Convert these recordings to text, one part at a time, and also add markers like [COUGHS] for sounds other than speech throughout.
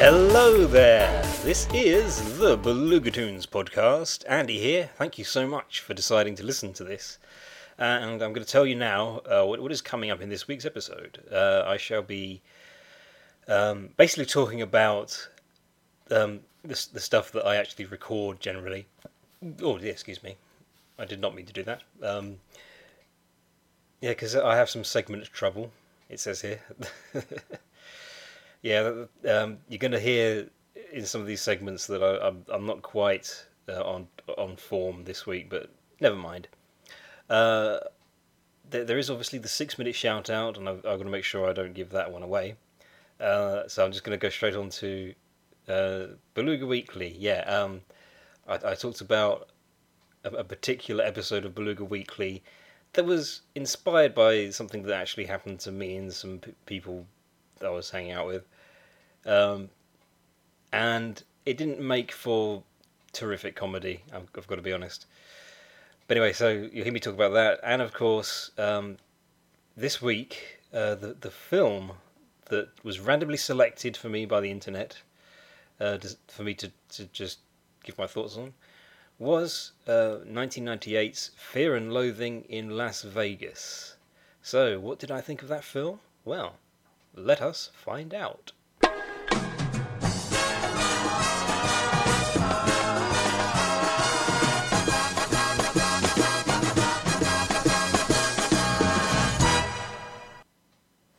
Hello there! This is the Beluga Tunes podcast. Andy here. Thank you so much for deciding to listen to this. Uh, and I'm going to tell you now uh, what, what is coming up in this week's episode. Uh, I shall be um, basically talking about um, the, the stuff that I actually record generally. Oh, yeah, excuse me. I did not mean to do that. Um, yeah, because I have some segment trouble, it says here. [LAUGHS] yeah, um, you're going to hear in some of these segments that I, I'm, I'm not quite uh, on on form this week, but never mind. Uh, there, there is obviously the six minute shout out, and I've, I've got to make sure I don't give that one away. Uh, so I'm just going to go straight on to uh, Beluga Weekly. Yeah, um, I, I, talked about a, a, particular episode of Beluga Weekly that was inspired by something that actually happened to me and some p- people I was hanging out with. Um, and it didn't make for terrific comedy, I've, I've got to be honest. But anyway, so you hear me talk about that, and of course, um, this week uh, the the film that was randomly selected for me by the internet uh, for me to, to just give my thoughts on was uh, 1998's Fear and Loathing in Las Vegas. So, what did I think of that film? Well, let us find out.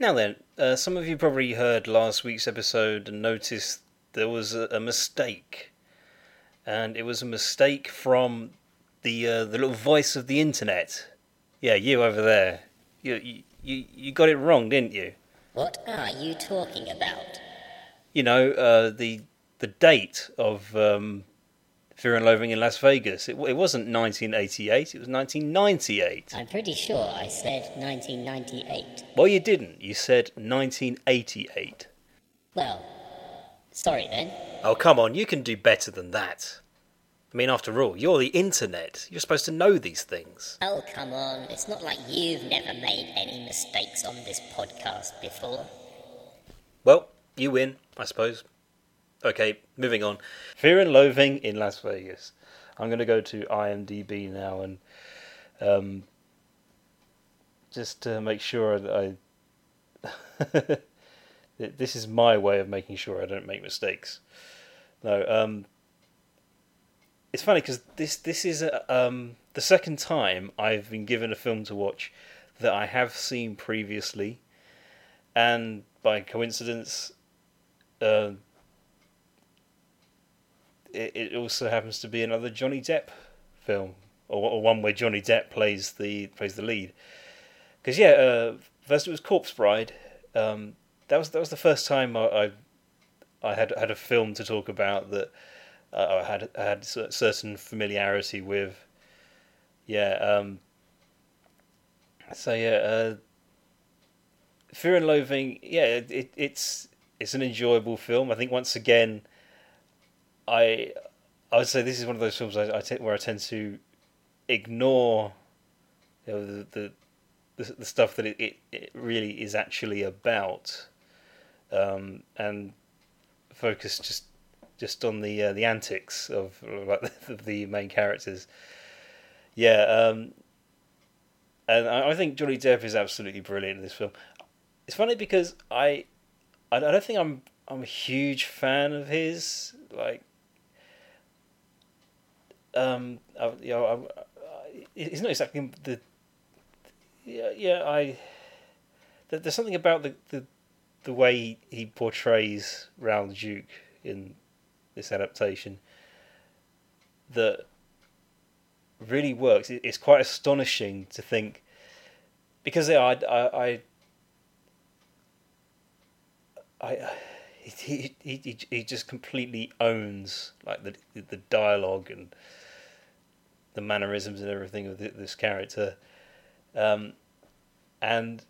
Now then, uh, some of you probably heard last week's episode and noticed there was a, a mistake, and it was a mistake from the uh, the little voice of the internet. Yeah, you over there. You you you got it wrong, didn't you? What are you talking about? You know, uh, the the date of um, Fear and Loathing in Las Vegas. It, it wasn't 1988, it was 1998. I'm pretty sure I said 1998. Well, you didn't. You said 1988. Well, sorry then. Oh, come on, you can do better than that. I mean, after all, you're the internet. You're supposed to know these things. Oh, come on. It's not like you've never made any mistakes on this podcast before. Well, you win, I suppose. Okay, moving on. Fear and Loathing in Las Vegas. I'm going to go to IMDb now and um, just to make sure that I. [LAUGHS] this is my way of making sure I don't make mistakes. No, um, it's funny because this this is a, um, the second time I've been given a film to watch that I have seen previously, and by coincidence, uh, it, it also happens to be another Johnny Depp film, or, or one where Johnny Depp plays the plays the lead. Because yeah, uh, first it was Corpse Bride. Um, that was that was the first time I, I, I had had a film to talk about that uh, I had I had certain familiarity with. Yeah. Um, so yeah, uh, Fear and Loathing. Yeah, it, it's it's an enjoyable film. I think once again, I I would say this is one of those films I, I t- where I tend to ignore you know, the, the, the stuff that it, it, it really is actually about, um, and focus just just on the uh, the antics of [LAUGHS] like the, main characters. Yeah, um, and I, I think Johnny Depp is absolutely brilliant in this film. It's funny because I I don't think I'm I'm a huge fan of his. Like um, I, you know, I, it's not exactly the. Yeah, yeah, I. There's something about the the, the way he portrays Raoul Duke in this adaptation that really works. It's quite astonishing to think because I, I, I, I he, he, he, he just completely owns like the the dialogue and the mannerisms and everything of this character, um, and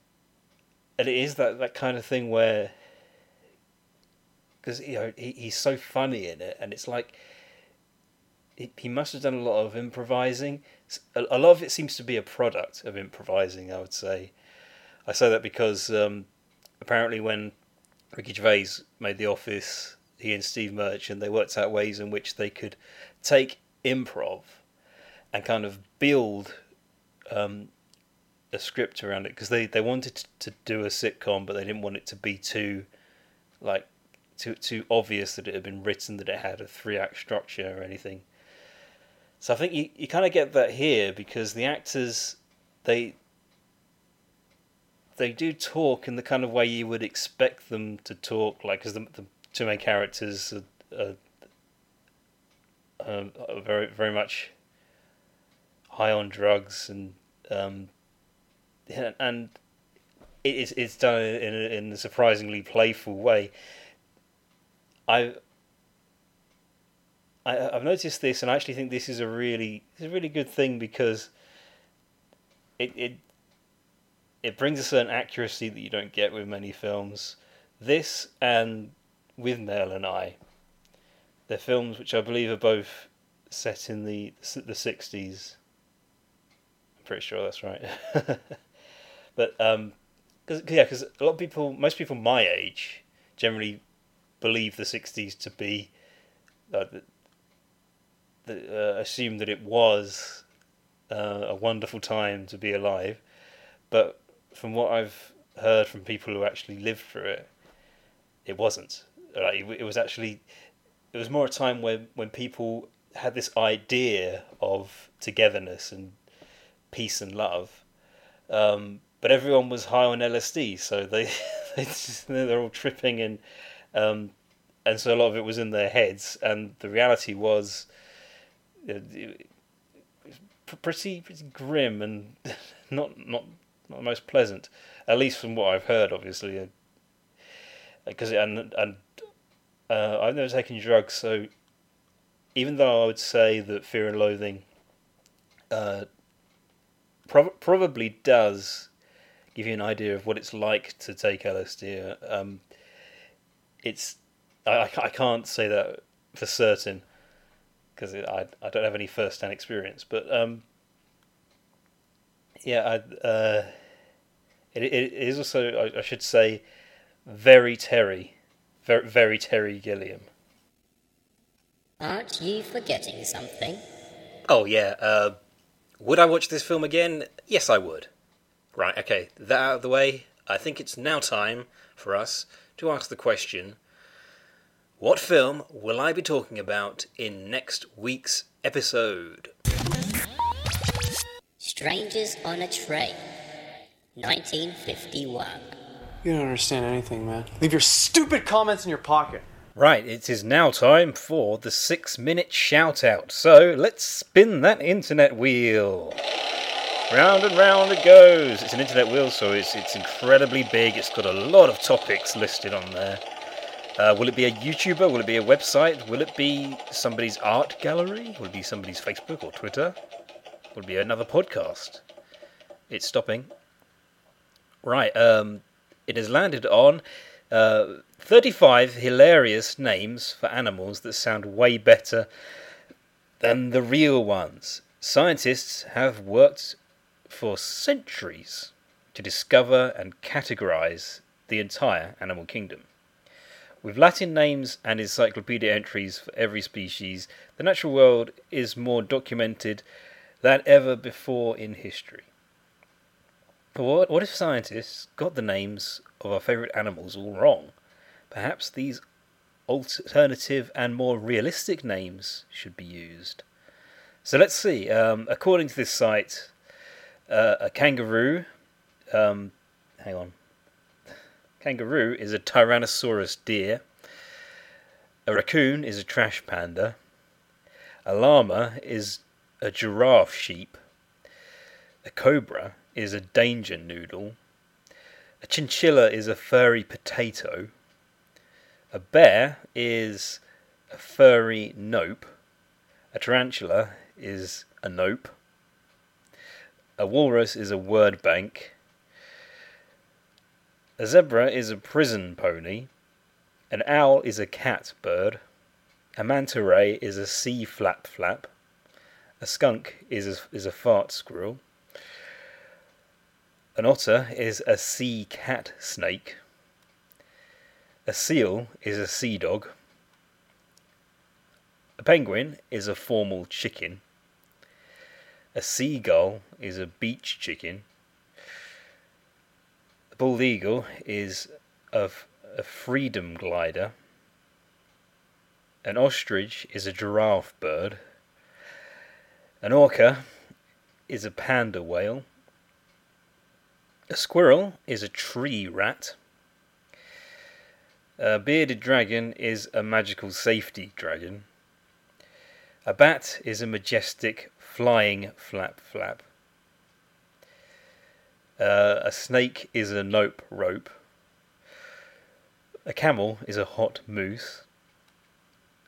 and it is that, that kind of thing where because you know he, he's so funny in it, and it's like he, he must have done a lot of improvising. A, a lot of it seems to be a product of improvising. I would say. I say that because um, apparently when Ricky Gervais made The Office, he and Steve Merchant they worked out ways in which they could take improv and kind of build um, a script around it because they, they wanted to do a sitcom, but they didn't want it to be too like too too obvious that it had been written that it had a three act structure or anything. So I think you, you kind of get that here because the actors they they do talk in the kind of way you would expect them to talk, like because the, the two main characters are, are, um, are very very much high on drugs and um, and it's it's done in a, in a surprisingly playful way. I I, I've noticed this, and I actually think this is a really it's a really good thing because it it it brings a certain accuracy that you don't get with many films. This and Withnail and I, they're films which I believe are both set in the the sixties. I'm pretty sure that's right. [LAUGHS] but um, cause, yeah, because a lot of people, most people my age, generally believe the '60s to be, uh, the, uh, assume that it was uh, a wonderful time to be alive. But from what I've heard from people who actually lived through it, it wasn't. Like, it, it was actually, it was more a time when when people had this idea of togetherness and peace and love. Um, but everyone was high on LSD, so they, [LAUGHS] they just, they're all tripping and um, and so a lot of it was in their heads, and the reality was uh, pretty pretty grim and [LAUGHS] not not not the most pleasant, at least from what I've heard, obviously. Because uh, and and uh, I've never taken drugs, so even though I would say that Fear and Loathing uh, pro- probably does give you an idea of what it's like to take LSD. Um, it's I, I can't say that for certain because I I don't have any first hand experience, but um, yeah, I, uh, it it is also I, I, should say very Terry, very very Terry Gilliam. Aren't you forgetting something? Oh yeah. Uh, would I watch this film again? Yes, I would. Right, okay, that out of the way, I think it's now time for us to ask the question What film will I be talking about in next week's episode? Strangers on a Train, 1951. You don't understand anything, man. Leave your stupid comments in your pocket. Right, it is now time for the six minute shout out. So let's spin that internet wheel. Round and round it goes. It's an internet wheel, so it's it's incredibly big. It's got a lot of topics listed on there. Uh, will it be a YouTuber? Will it be a website? Will it be somebody's art gallery? Will it be somebody's Facebook or Twitter? Will it be another podcast? It's stopping. Right. Um, it has landed on uh, 35 hilarious names for animals that sound way better than the real ones. Scientists have worked for centuries to discover and categorize the entire animal kingdom. With Latin names and encyclopedia entries for every species, the natural world is more documented than ever before in history. But what, what if scientists got the names of our favourite animals all wrong? Perhaps these alternative and more realistic names should be used. So let's see. Um, according to this site, uh, a kangaroo. Um, hang on. Kangaroo is a Tyrannosaurus deer. A raccoon is a trash panda. A llama is a giraffe sheep. A cobra is a danger noodle. A chinchilla is a furry potato. A bear is a furry nope. A tarantula is a nope. A walrus is a word bank. A zebra is a prison pony. An owl is a cat bird. A manta ray is a sea flap flap. A skunk is a, is a fart squirrel. An otter is a sea cat snake. A seal is a sea dog. A penguin is a formal chicken. A seagull is a beach chicken. A bald eagle is of a freedom glider. An ostrich is a giraffe bird. An orca is a panda whale. A squirrel is a tree rat. A bearded dragon is a magical safety dragon. A bat is a majestic flying flap flap. Uh, a snake is a nope rope. A camel is a hot moose.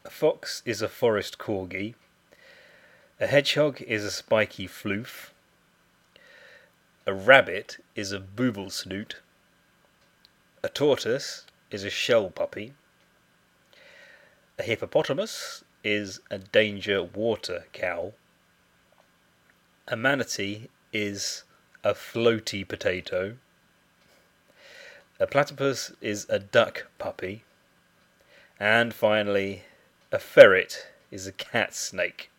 A fox is a forest corgi. A hedgehog is a spiky floof. A rabbit is a booble snoot. A tortoise is a shell puppy. A hippopotamus is a danger water cow. A manatee is a floaty potato. A platypus is a duck puppy. And finally, a ferret is a cat snake.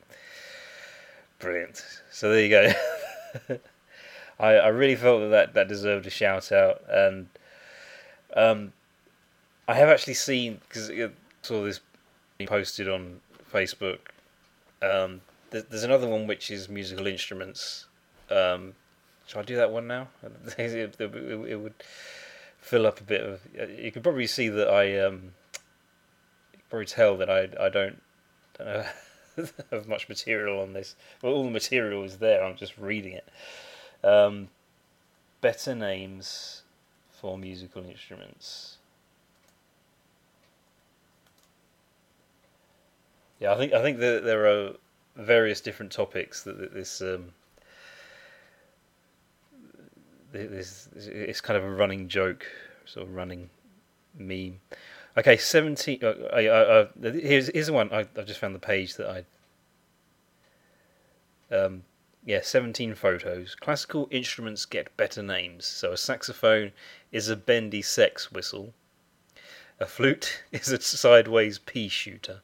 Brilliant. So there you go. [LAUGHS] I, I really felt that, that that deserved a shout out, and um, I have actually seen because I saw this posted on Facebook. Um, there's, there's another one which is musical instruments. Um, shall I do that one now? [LAUGHS] it, it, it, would fill up a bit of. You could probably see that I. Um, probably tell that I I don't, don't know, [LAUGHS] have much material on this. Well, all the material is there. I'm just reading it. Um, better names for musical instruments. Yeah, I think I think that there are various different topics that this um, this it's kind of a running joke, sort of running meme. Okay, seventeen. Uh, I, I, I, here's here's the one. I I just found the page that I. Um, yeah, 17 photos. Classical instruments get better names. So a saxophone is a bendy sex whistle. A flute [LAUGHS] is a sideways pea shooter.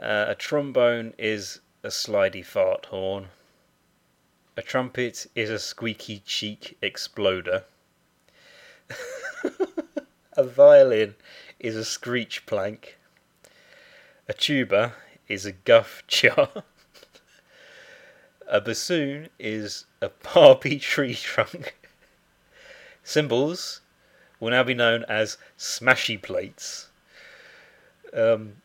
Uh, a trombone is a slidey fart horn. A trumpet is a squeaky cheek exploder. [LAUGHS] a violin is a screech plank. A tuba is a guff jar. [LAUGHS] A bassoon is a Barbie [LAUGHS] tree trunk. Cymbals will now be known as smashy plates. Um,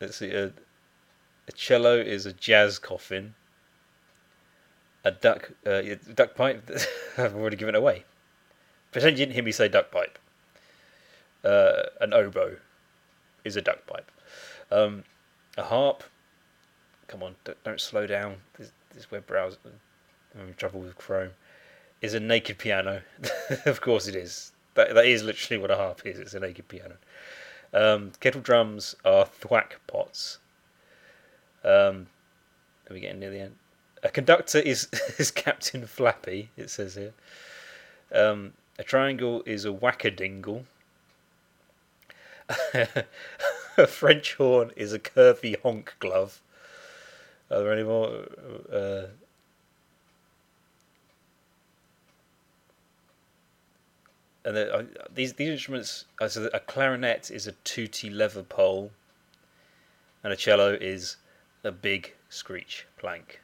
let's see, a, a, cello is a jazz coffin. A duck, uh, duck pipe. [LAUGHS] I've already given it away. Pretend you didn't hear me say duck pipe. Uh, an oboe is a duck pipe. Um, a harp. Come on, don't, don't slow down. There's, this web browser, I'm having trouble with Chrome, is a naked piano. [LAUGHS] of course it is. That, that is literally what a harp is. It's a naked piano. Um, kettle drums are thwack pots. Um, are we getting near the end? A conductor is [LAUGHS] is Captain Flappy. It says here. Um, a triangle is a whackadingle. [LAUGHS] a French horn is a curvy honk glove. Are there any more? Uh, and the, uh, these these instruments. Uh, so a clarinet is a tooty leather pole, and a cello is a big screech plank.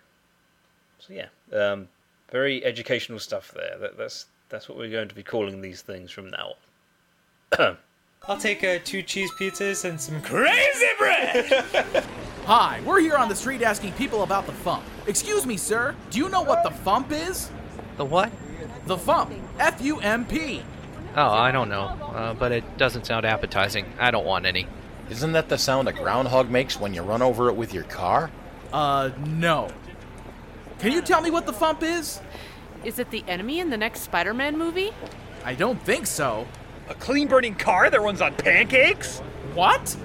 So yeah, um, very educational stuff there. That, that's that's what we're going to be calling these things from now on. [COUGHS] I'll take uh, two cheese pizzas and some crazy bread. [LAUGHS] Hi, we're here on the street asking people about the Fump. Excuse me, sir, do you know what the Fump is? The what? The Fump. F U M P. Oh, I don't know, uh, but it doesn't sound appetizing. I don't want any. Isn't that the sound a groundhog makes when you run over it with your car? Uh, no. Can you tell me what the Fump is? Is it the enemy in the next Spider Man movie? I don't think so. A clean burning car that runs on pancakes? What?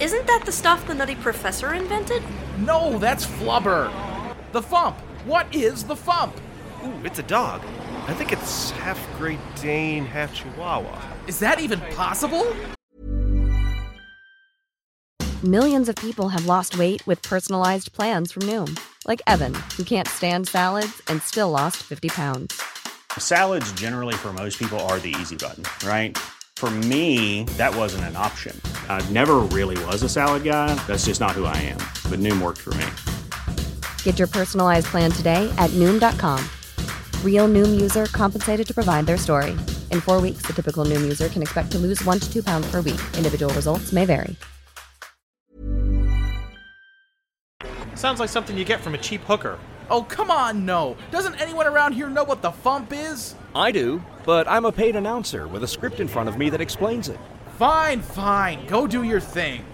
Isn't that the stuff the Nutty Professor invented? No, that's Flubber. The Fump. What is the Fump? Ooh, it's a dog. I think it's half Great Dane, half Chihuahua. Is that even possible? Millions of people have lost weight with personalized plans from Noom, like Evan, who can't stand salads and still lost 50 pounds. Salads, generally, for most people, are the easy button, right? For me, that wasn't an option. I never really was a salad guy. That's just not who I am. But Noom worked for me. Get your personalized plan today at Noom.com. Real Noom user compensated to provide their story. In four weeks, the typical Noom user can expect to lose one to two pounds per week. Individual results may vary. Sounds like something you get from a cheap hooker. Oh, come on, no. Doesn't anyone around here know what the Fump is? I do, but I'm a paid announcer with a script in front of me that explains it. Fine, fine. Go do your thing.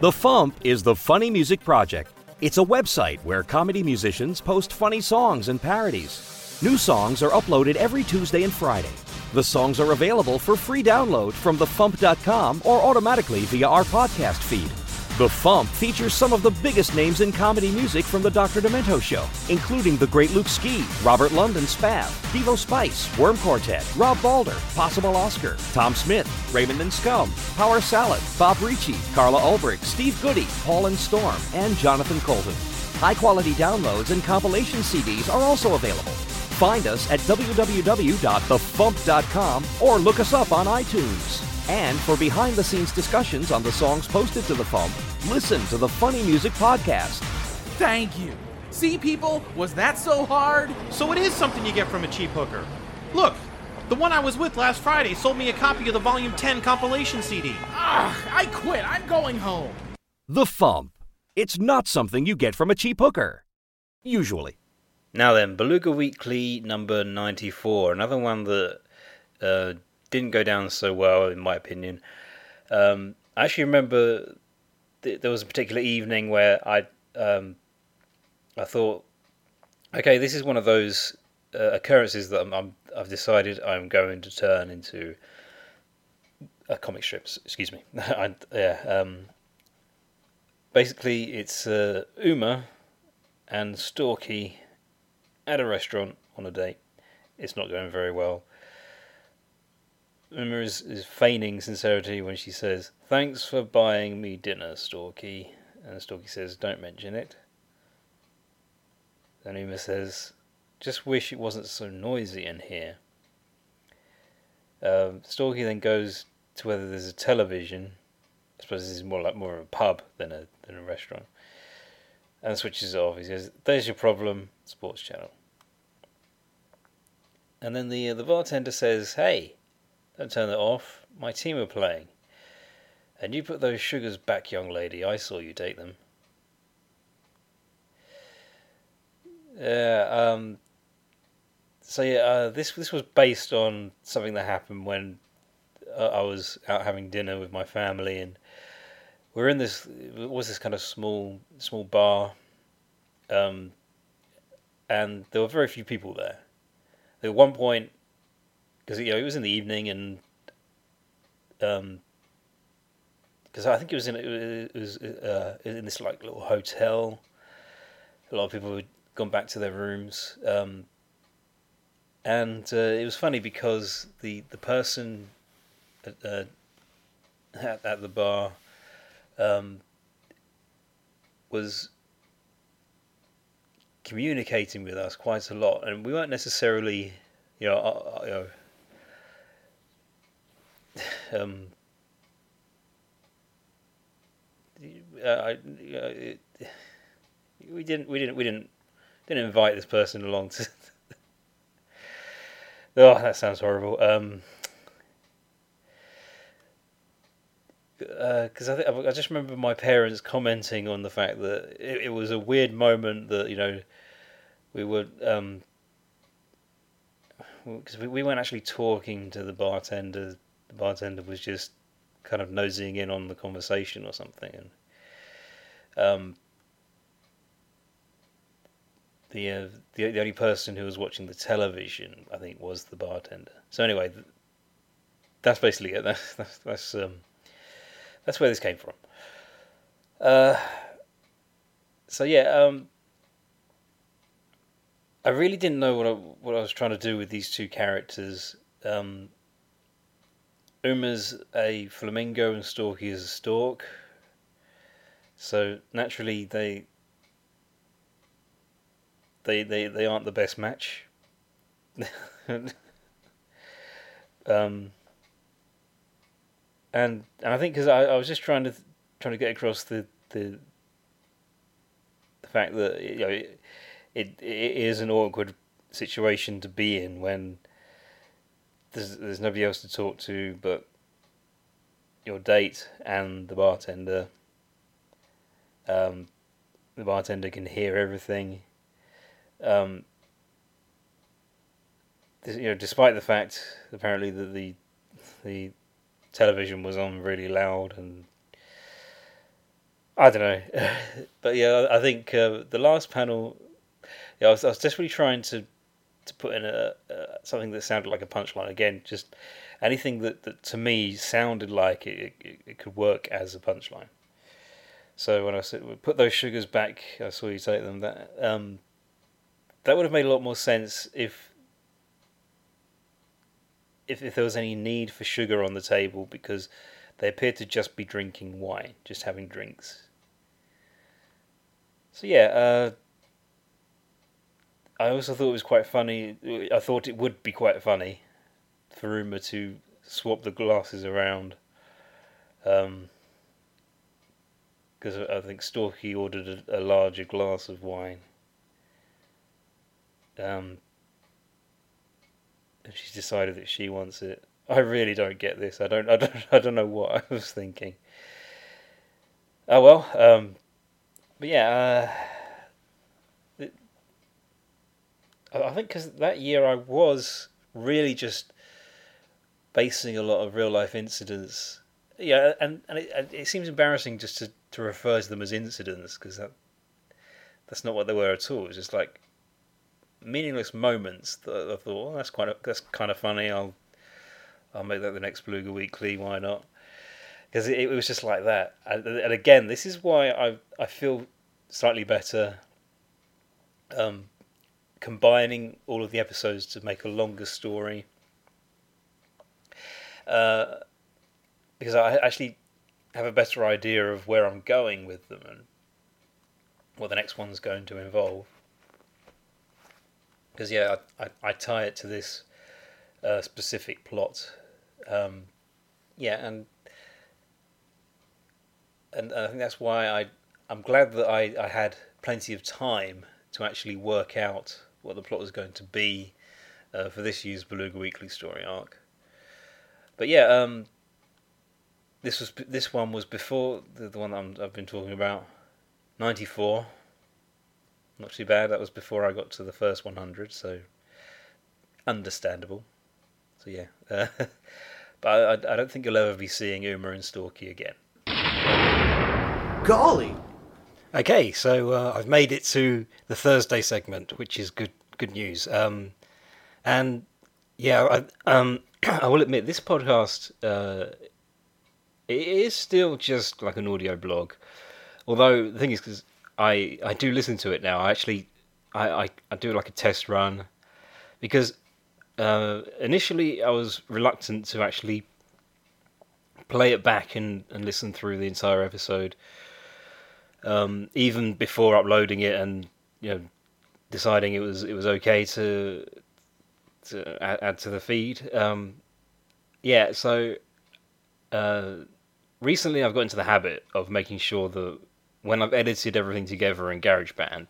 The Fump is the Funny Music Project. It's a website where comedy musicians post funny songs and parodies. New songs are uploaded every Tuesday and Friday. The songs are available for free download from thefump.com or automatically via our podcast feed. The Fump features some of the biggest names in comedy music from the Dr. Demento Show, including the great Luke Ski, Robert London Spav, Devo Spice, Worm Quartet, Rob Balder, Possible Oscar, Tom Smith, Raymond and Scum, Power Salad, Bob Ricci, Carla Ulbrich, Steve Goodie, Paul and Storm, and Jonathan Coulton. High quality downloads and compilation CDs are also available. Find us at www.thefump.com or look us up on iTunes. And for behind the scenes discussions on the songs posted to the Fump, listen to the Funny Music Podcast. Thank you. See, people, was that so hard? So it is something you get from a cheap hooker. Look, the one I was with last Friday sold me a copy of the Volume 10 compilation CD. Ugh, I quit. I'm going home. The Fump. It's not something you get from a cheap hooker. Usually. Now then, Beluga Weekly number 94, another one that uh, didn't go down so well, in my opinion. Um, I actually remember th- there was a particular evening where I um, I thought, okay, this is one of those uh, occurrences that I'm, I'm, I've decided I'm going to turn into uh, comic strips. Excuse me. [LAUGHS] I, yeah. Um, basically, it's uh, Uma and Storky at a restaurant on a date. It's not going very well. Uma is, is feigning sincerity when she says, Thanks for buying me dinner, Storky. And Storky says, Don't mention it. Then Uma says, Just wish it wasn't so noisy in here. Um, Storky then goes to whether there's a television. I suppose this is more like more of a pub than a than a restaurant. And switches it off. He says, "There's your problem, sports channel." And then the uh, the bartender says, "Hey, don't turn that off. My team are playing. And you put those sugars back, young lady. I saw you take them." Yeah. Um. So yeah, uh, this this was based on something that happened when uh, I was out having dinner with my family, and we are in this was this kind of small small bar, um, and there were very few people there. At one point, because you know it was in the evening, and um, because I think it was in it was uh, in this like little hotel. A lot of people had gone back to their rooms. Um, and uh, it was funny because the the person at, uh, at, at the bar um, was communicating with us quite a lot, and we weren't necessarily, you know, uh, you know, um, I, you it, we didn't, we didn't, we didn't, didn't invite this person along to. [LAUGHS] oh, that sounds horrible. Um, because I, think, I just remember my parents commenting on the fact that it, it was a weird moment that you know we were um because we, we weren't actually talking to the bartender the bartender was just kind of nosing in on the conversation or something and um the, uh, the the only person who was watching the television I think was the bartender so anyway that's basically it [LAUGHS] that's that's, that's um that's where this came from. Uh, so yeah, um, I really didn't know what I, what I was trying to do with these two characters. Um, Uma's a flamingo and Storky is a stork. So naturally they they they, they aren't the best match. [LAUGHS] um, and and I think because I, I was just trying to trying to get across the the the fact that you know it, it, it is an awkward situation to be in when there's there's nobody else to talk to but your date and the bartender. Um, the bartender can hear everything. Um, you know, despite the fact apparently that the the television was on really loud and I don't know, [LAUGHS] but yeah, I think uh, the last panel, yeah, I was, I was desperately trying to to put in a uh, something that sounded like a punchline again, just anything that, that to me sounded like it, it, it could work as a punchline. So when I said put those sugars back, I saw you take them. That um, that would have made a lot more sense if if, if there was any need for sugar on the table because they appeared to just be drinking wine, just having drinks. So yeah, uh, I also thought it was quite funny. I thought it would be quite funny for Uma to swap the glasses around. Um, because I think Storky ordered a, a, larger glass of wine. Um, and she's decided that she wants it. I really don't get this. I don't. I don't. [LAUGHS] I don't know what I was thinking. Oh well. Um, but yeah. Uh, it, I think because that year I was really just basing a lot of real life incidents. Yeah, and and it, it seems embarrassing just to, to refer to them as incidents because that that's not what they were at all. It was just like meaningless moments that I thought, that's quite that's kind of funny. I'll I'll make that the next Beluga Weekly. Why not? Because it, it, was just like that. And, and, again, this is why I I feel slightly better. Um, combining all of the episodes to make a longer story. Uh, because I actually have a better idea of where I'm going with them and what the next one's going to involve because yeah, I, I, I, tie it to this uh, specific plot. Um, yeah, and and I think that's why I I'm glad that I, I had plenty of time to actually work out what the plot was going to be uh, for this year's Beluga Weekly story arc. But yeah, um, this was this one was before the, the one i have been talking about, ninety four. Not too bad. That was before I got to the first 100, so understandable. So yeah, uh, [LAUGHS] but I, I, don't think you'll ever be seeing Uma and Storky again. Golly. Okay, so uh, I've made it to the Thursday segment, which is good good news. Um, and yeah, I, um, [CLEARS THROAT] I will admit this podcast uh, it is still just like an audio blog. Although the thing is, because I I do listen to it now. I actually I I, I do like a test run because uh, initially I was reluctant to actually play it back and, and listen through the entire episode. Um, even before uploading it and you know deciding it was it was okay to to add, add to the feed. Um, yeah, so uh, recently I've got into the habit of making sure that when I've edited everything together in GarageBand,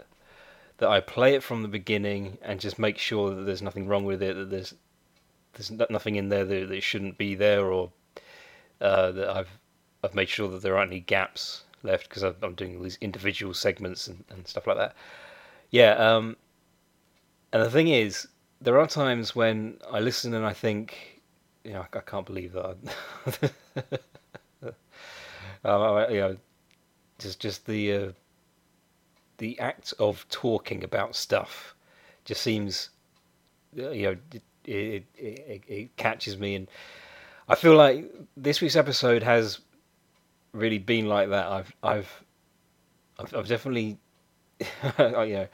that I play it from the beginning and just make sure that there's nothing wrong with it, that there's there's nothing in there that, that shouldn't be there, or uh, that I've I've made sure that there aren't any gaps left because I'm doing all these individual segments and, and stuff like that. Yeah, um, and the thing is, there are times when I listen and I think, you know, I can't believe that. uh, [LAUGHS] you know, just just the uh, the act of talking about stuff just seems, uh, you know, it it, it, it catches me, and I feel like this week's episode has really been like that. I've I've I've, I've definitely, [LAUGHS] you know,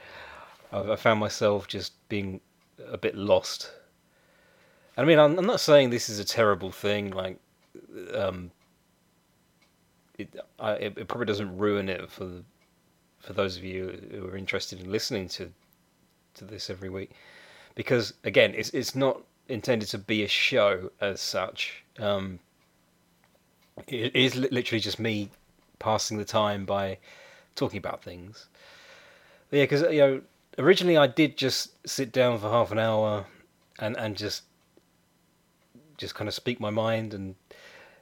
I've, I found myself just being a bit lost. I mean, I'm, I'm not saying this is a terrible thing. Like, um, it, I, it, it probably doesn't ruin it for the, for those of you who are interested in listening to to this every week, because again, it's it's not intended to be a show as such. Um, it is literally just me passing the time by talking about things. But yeah, because you know, originally I did just sit down for half an hour and and just just kind of speak my mind and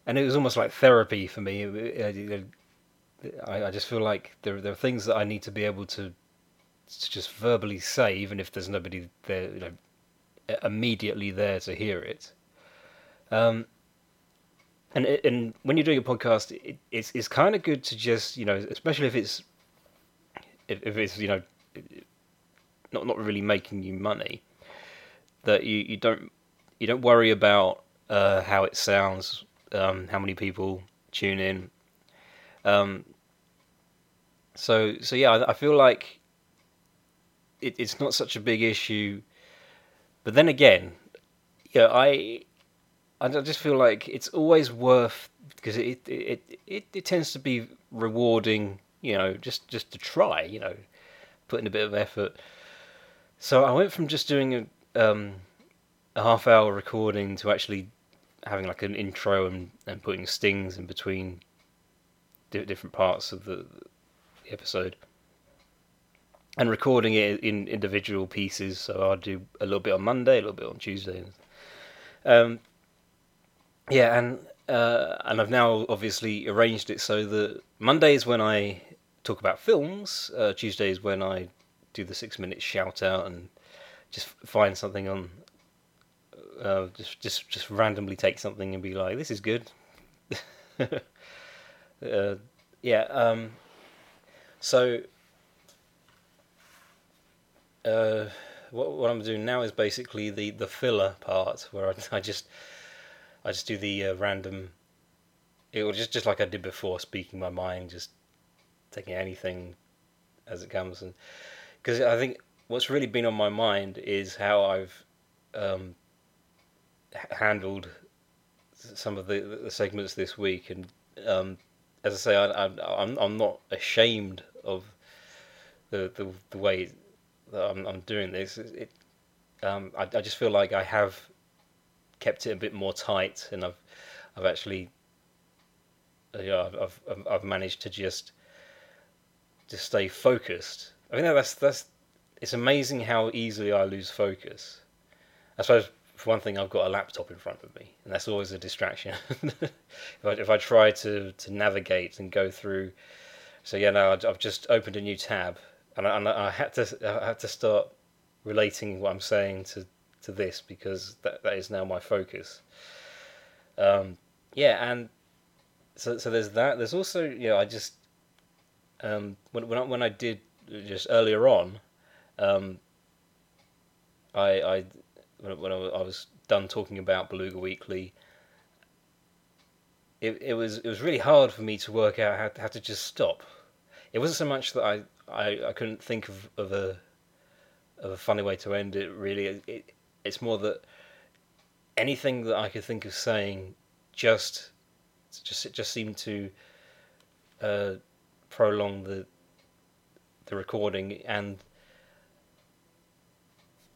and it was almost like therapy for me. I, I just feel like there there are things that I need to be able to to just verbally say, even if there's nobody there, you know, immediately there to hear it. Um, and and when you're doing a podcast, it, it's it's kind of good to just you know, especially if it's if, if it's you know, not not really making you money, that you, you don't you don't worry about uh, how it sounds, um, how many people tune in. Um, so so yeah, I, I feel like it, it's not such a big issue. But then again, yeah, I I just feel like it's always worth because it it, it it tends to be rewarding, you know, just just to try, you know, putting a bit of effort. So I went from just doing a um, a half hour recording to actually having like an intro and, and putting stings in between different parts of the, the episode and recording it in individual pieces. So I'll do a little bit on Monday, a little bit on Tuesday. Um, yeah, and uh, and I've now obviously arranged it so that Monday is when I talk about films. Uh, Tuesday is when I do the six minute shout out and just find something on. Uh, just just just randomly take something and be like, "This is good." [LAUGHS] uh, yeah. Um, so uh, what what I'm doing now is basically the, the filler part where I, I just I just do the uh, random. It was just just like I did before, speaking my mind, just taking anything as it comes, and because I think what's really been on my mind is how I've um, handled some of the, the segments this week, and um, as I say, I, am I'm, I'm not ashamed of the the, the way that I'm, I'm doing this. It, um, I, I just feel like I have kept it a bit more tight, and I've I've actually uh, yeah I've, I've I've managed to just just stay focused. I mean that's that's it's amazing how easily I lose focus. I suppose for one thing I've got a laptop in front of me, and that's always a distraction. [LAUGHS] if I if I try to to navigate and go through, so yeah, now I've just opened a new tab and I, and I had to I had to start relating what I'm saying to to this because that that is now my focus. Um, yeah, and so so there's that. There's also you know I just um, when when I, when I did just earlier on, um, I I when I, was done talking about Beluga Weekly. It, it was it was really hard for me to work out how, how to just stop. It wasn't so much that I I, I couldn't think of, of a of a funny way to end it. Really, it, it's more that anything that I could think of saying just just it just seemed to uh, prolong the the recording. And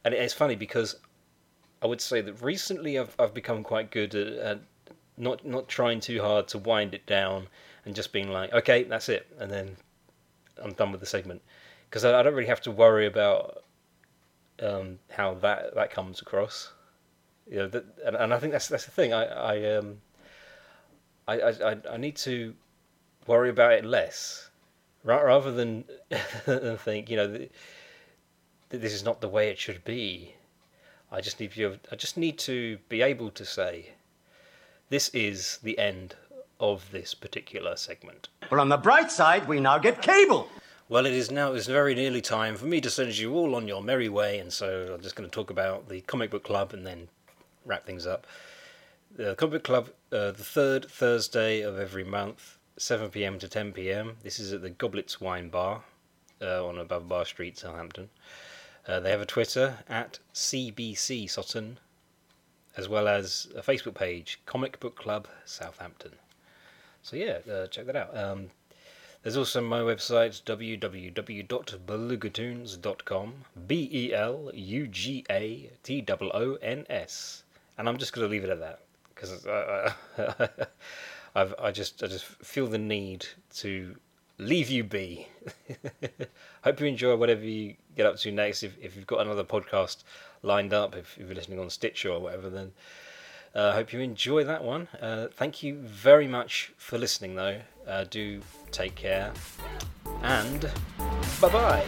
and it's funny because I would say that recently I've I've become quite good at, at not not trying too hard to wind it down and just being like okay that's it and then I'm done with the segment. Because I, I, don't really have to worry about um, how that that comes across. You know, that, and, and I think that's that's the thing. I I um I, I, I- need to worry about it less, rather than than [LAUGHS] think you know that, that this is not the way it should be. I just need you. I just need to be able to say, this is the end of this particular segment. But on the bright side, we now get cable. Well, it is now. It's very nearly time for me to send you all on your merry way, and so I'm just going to talk about the comic book club and then wrap things up. The comic book club, uh, the third Thursday of every month, 7 p.m. to 10 p.m. This is at the Goblets Wine Bar uh, on Above Bar Street, Southampton. Uh, they have a Twitter at CBC Soton, as well as a Facebook page, Comic Book Club Southampton. So yeah, uh, check that out. Um, there's also my website, www.belugatoons.com, B E L U G A T O N S. And I'm just going to leave it at that because I, I, I just I just feel the need to leave you be. [LAUGHS] Hope you enjoy whatever you get up to next. If, if you've got another podcast lined up, if, if you're listening on Stitcher or whatever, then I uh, hope you enjoy that one. Uh, thank you very much for listening, though. Uh, do take care. And bye bye.